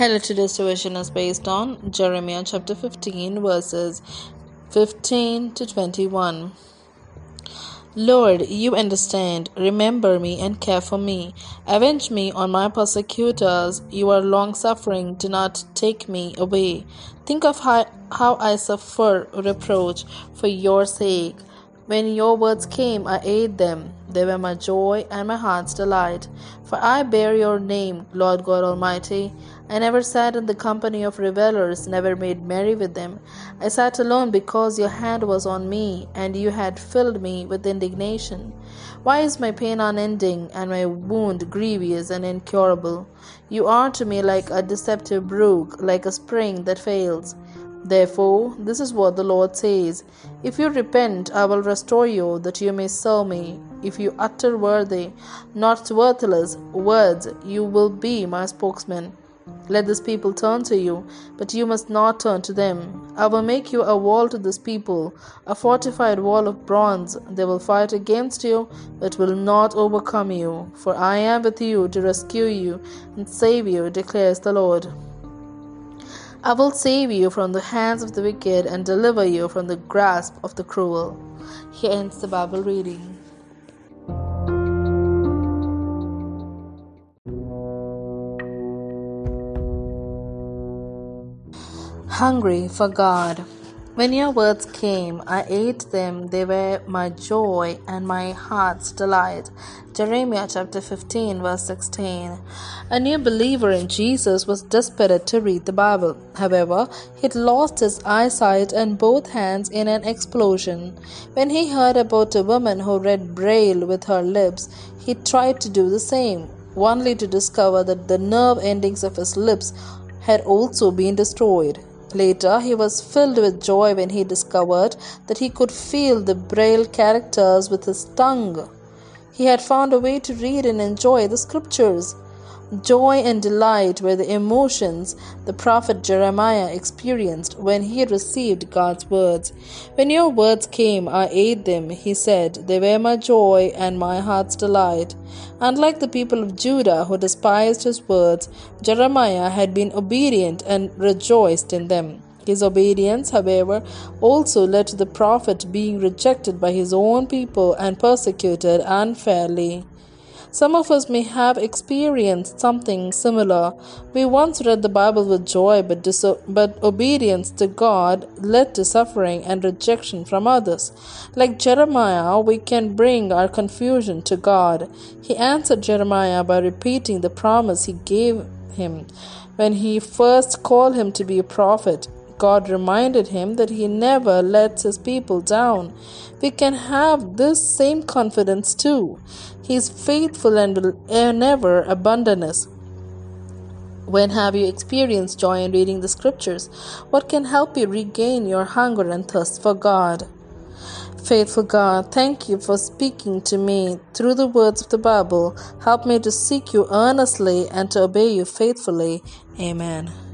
Hello, today's devotion is based on Jeremiah chapter 15, verses 15 to 21. Lord, you understand. Remember me and care for me. Avenge me on my persecutors. You are long suffering. Do not take me away. Think of how, how I suffer reproach for your sake. When your words came, I ate them. They were my joy and my heart's delight. For I bear your name, Lord God Almighty. I never sat in the company of revelers, never made merry with them. I sat alone because your hand was on me, and you had filled me with indignation. Why is my pain unending, and my wound grievous and incurable? You are to me like a deceptive brook, like a spring that fails. Therefore, this is what the Lord says If you repent, I will restore you, that you may serve me. If you utter worthy, not worthless words, you will be my spokesman. Let this people turn to you, but you must not turn to them. I will make you a wall to this people, a fortified wall of bronze. They will fight against you, but will not overcome you. For I am with you to rescue you and save you, declares the Lord. I will save you from the hands of the wicked and deliver you from the grasp of the cruel. Here ends the Bible reading. Hungry for God. When your words came, I ate them. They were my joy and my heart's delight. Jeremiah chapter 15, verse 16. A new believer in Jesus was desperate to read the Bible. However, he'd lost his eyesight and both hands in an explosion. When he heard about a woman who read Braille with her lips, he tried to do the same, only to discover that the nerve endings of his lips had also been destroyed. Later, he was filled with joy when he discovered that he could feel the braille characters with his tongue. He had found a way to read and enjoy the scriptures. Joy and delight were the emotions the prophet Jeremiah experienced when he received God's words. When your words came, I ate them, he said. They were my joy and my heart's delight. Unlike the people of Judah who despised his words, Jeremiah had been obedient and rejoiced in them. His obedience, however, also led to the prophet being rejected by his own people and persecuted unfairly. Some of us may have experienced something similar. We once read the Bible with joy, but, diso- but obedience to God led to suffering and rejection from others. Like Jeremiah, we can bring our confusion to God. He answered Jeremiah by repeating the promise he gave him when he first called him to be a prophet. God reminded him that he never lets his people down. We can have this same confidence too. He is faithful and will never abandon us. When have you experienced joy in reading the scriptures? What can help you regain your hunger and thirst for God? Faithful God, thank you for speaking to me through the words of the Bible. Help me to seek you earnestly and to obey you faithfully. Amen.